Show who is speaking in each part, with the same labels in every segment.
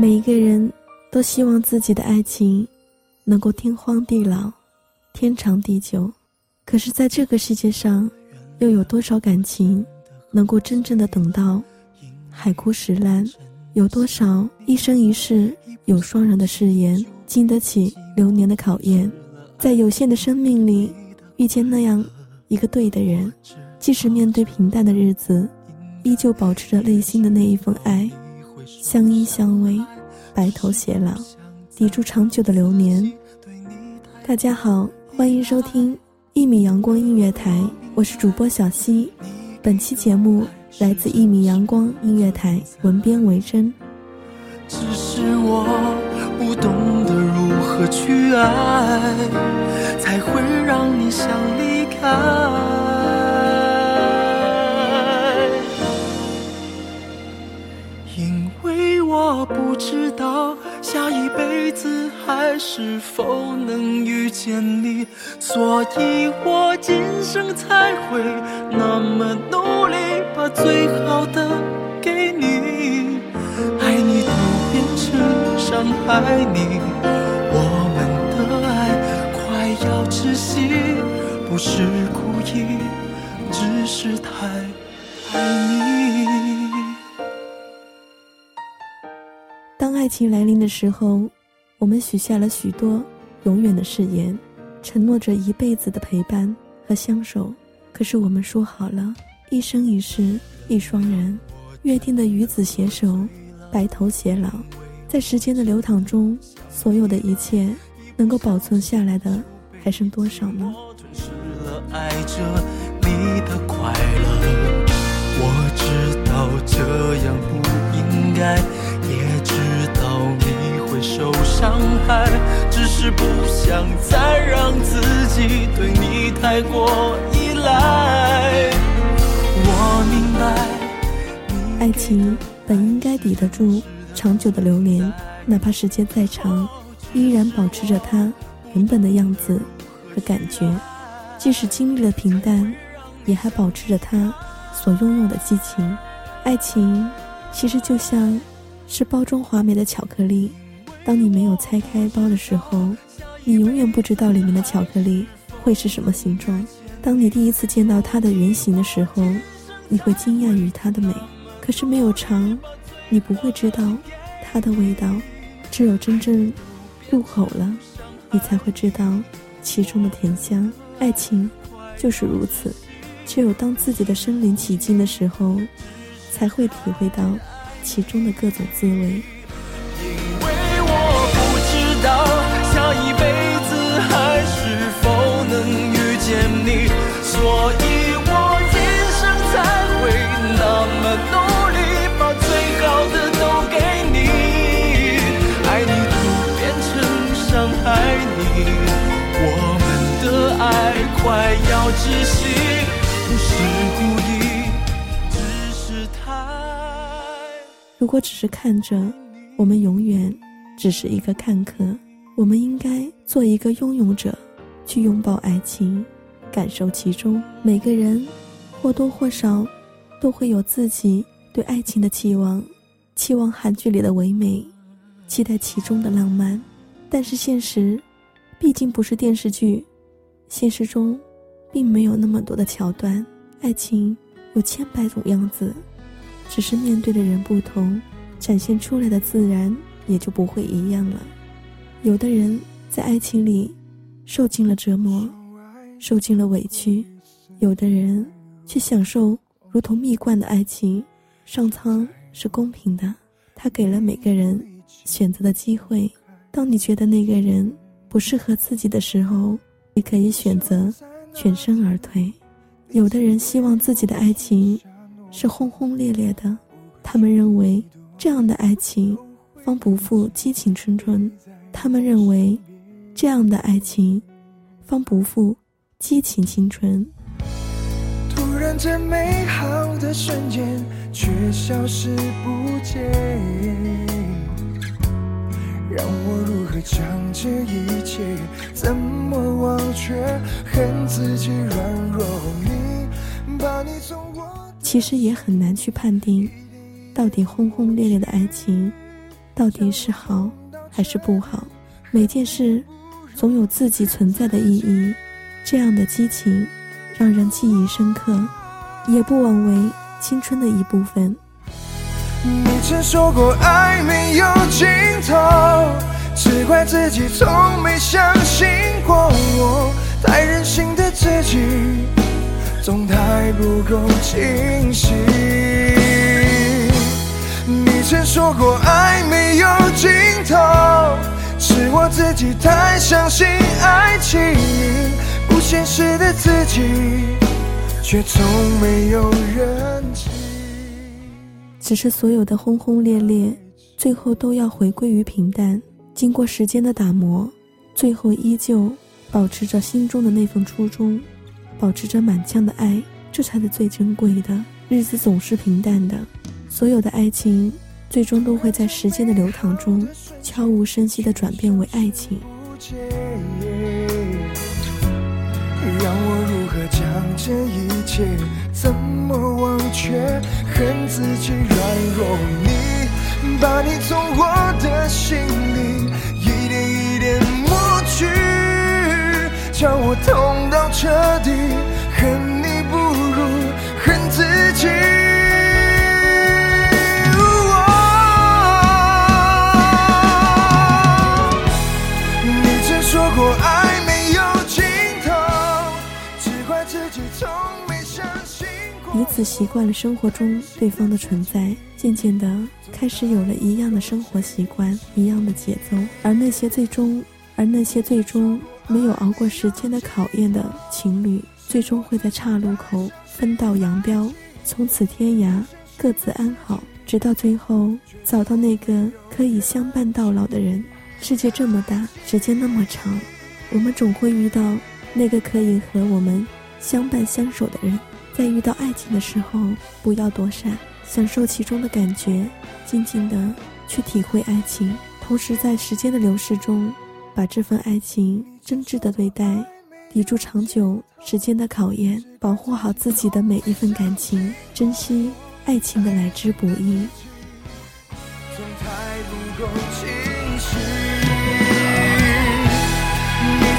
Speaker 1: 每一个人都希望自己的爱情能够天荒地老、天长地久，可是，在这个世界上，又有多少感情能够真正的等到海枯石烂？有多少一生一世有双人的誓言经得起流年的考验？在有限的生命里遇见那样一个对的人，即使面对平淡的日子，依旧保持着内心的那一份爱。相依相偎，白头偕老，抵住长久的流年。大家好，欢迎收听一米阳光音乐台，我是主播小溪。本期节目来自一米阳光音乐台，文编为真。
Speaker 2: 只是我不懂得如何去爱，才会让你想离开。是否能遇见你，所以我今生才会那么努力，把最好的给你。爱你都变成伤害你，我们的爱快要窒息，不是故意，只是太爱你。
Speaker 1: 当爱情来临的时候，我们许下了许多永远的誓言，承诺着一辈子的陪伴和相守。可是我们说好了，一生一世一双人，约定的与子携手，白头偕老。在时间的流淌中，所有的一切能够保存下来的，还剩多少呢？
Speaker 2: 我知道这样不应该。也知道受伤害，只是不想再让自己对你太过依赖。我明白，
Speaker 1: 爱情本应该抵得住长久的流连，哪怕时间再长，依然保持着它原本的样子和感觉。即使经历了平淡，也还保持着它所拥有的激情。爱情其实就像……是包装华美的巧克力，当你没有拆开包的时候，你永远不知道里面的巧克力会是什么形状。当你第一次见到它的原型的时候，你会惊讶于它的美。可是没有尝，你不会知道它的味道。只有真正入口了，你才会知道其中的甜香。爱情就是如此，只有当自己的身临其境的时候，才会体会到。其中的各种滋味。
Speaker 2: 快要窒息，不是故意。
Speaker 1: 如果只是看着，我们永远只是一个看客。我们应该做一个拥有者，去拥抱爱情，感受其中。每个人或多或少都会有自己对爱情的期望，期望韩剧里的唯美，期待其中的浪漫。但是现实毕竟不是电视剧，现实中并没有那么多的桥段。爱情有千百种样子，只是面对的人不同，展现出来的自然也就不会一样了。有的人在爱情里受尽了折磨，受尽了委屈；有的人却享受如同蜜罐的爱情。上苍是公平的，他给了每个人选择的机会。当你觉得那个人不适合自己的时候，你可以选择全身而退。有的人希望自己的爱情是轰轰烈烈的，他们认为这样的爱情方不负激情春春。他们认为，这样的爱情，方不负激情青春。
Speaker 3: 突然间，美好的瞬间却消失不见，让我如何将这一切怎么忘却？恨自己软弱，你把你从我。
Speaker 1: 其实也很难去判定，到底轰轰烈烈的爱情，到底是好。还是不好，每件事总有自己存在的意义。这样的激情让人记忆深刻，也不枉为青春的一部分。
Speaker 3: 你曾说过爱没有尽头，只怪自己从没相信过我，太任性的自己总太不够清醒。你曾说过爱没有尽头，是我自己太相信爱情，不现实的自己却从没有认清。
Speaker 1: 只是所有的轰轰烈烈，最后都要回归于平淡。经过时间的打磨，最后依旧保持着心中的那份初衷，保持着满腔的爱，这才是最珍贵的。日子总是平淡的。所有的爱情，最终都会在时间的流淌中，悄无声息地转变为爱情。
Speaker 3: 让我如何将这一切怎么忘却？恨自己软弱，你把你从我的心里一点一点抹去，叫我痛到彻底。恨你不如恨自己。
Speaker 1: 此习惯了生活中对方的存在，渐渐的开始有了一样的生活习惯，一样的节奏。而那些最终，而那些最终没有熬过时间的考验的情侣，最终会在岔路口分道扬镳，从此天涯，各自安好，直到最后找到那个可以相伴到老的人。世界这么大，时间那么长，我们总会遇到那个可以和我们相伴相守的人。在遇到爱情的时候，不要躲闪，享受其中的感觉，静静的去体会爱情，同时在时间的流逝中，把这份爱情真挚的对待，抵住长久时间的考验，保护好自己的每一份感情，珍惜爱情的来之不易。
Speaker 3: 你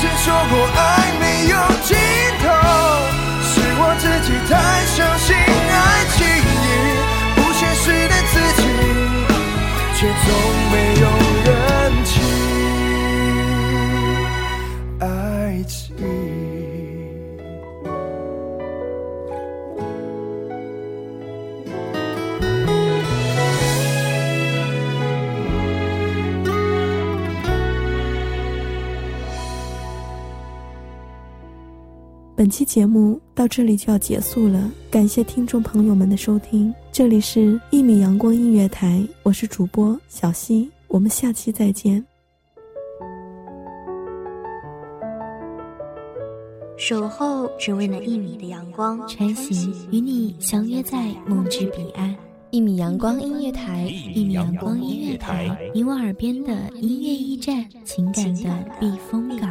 Speaker 3: 曾说过爱相信爱情，不现实的自己，却总
Speaker 1: 本期节目到这里就要结束了，感谢听众朋友们的收听。这里是一米阳光音乐台，我是主播小溪，我们下期再见。
Speaker 4: 守候只为那一米的阳光，
Speaker 5: 穿行与你相约在梦之彼岸。一米阳光音乐台，一米阳光音乐台，你我耳边的音乐驿站，情感的避风港。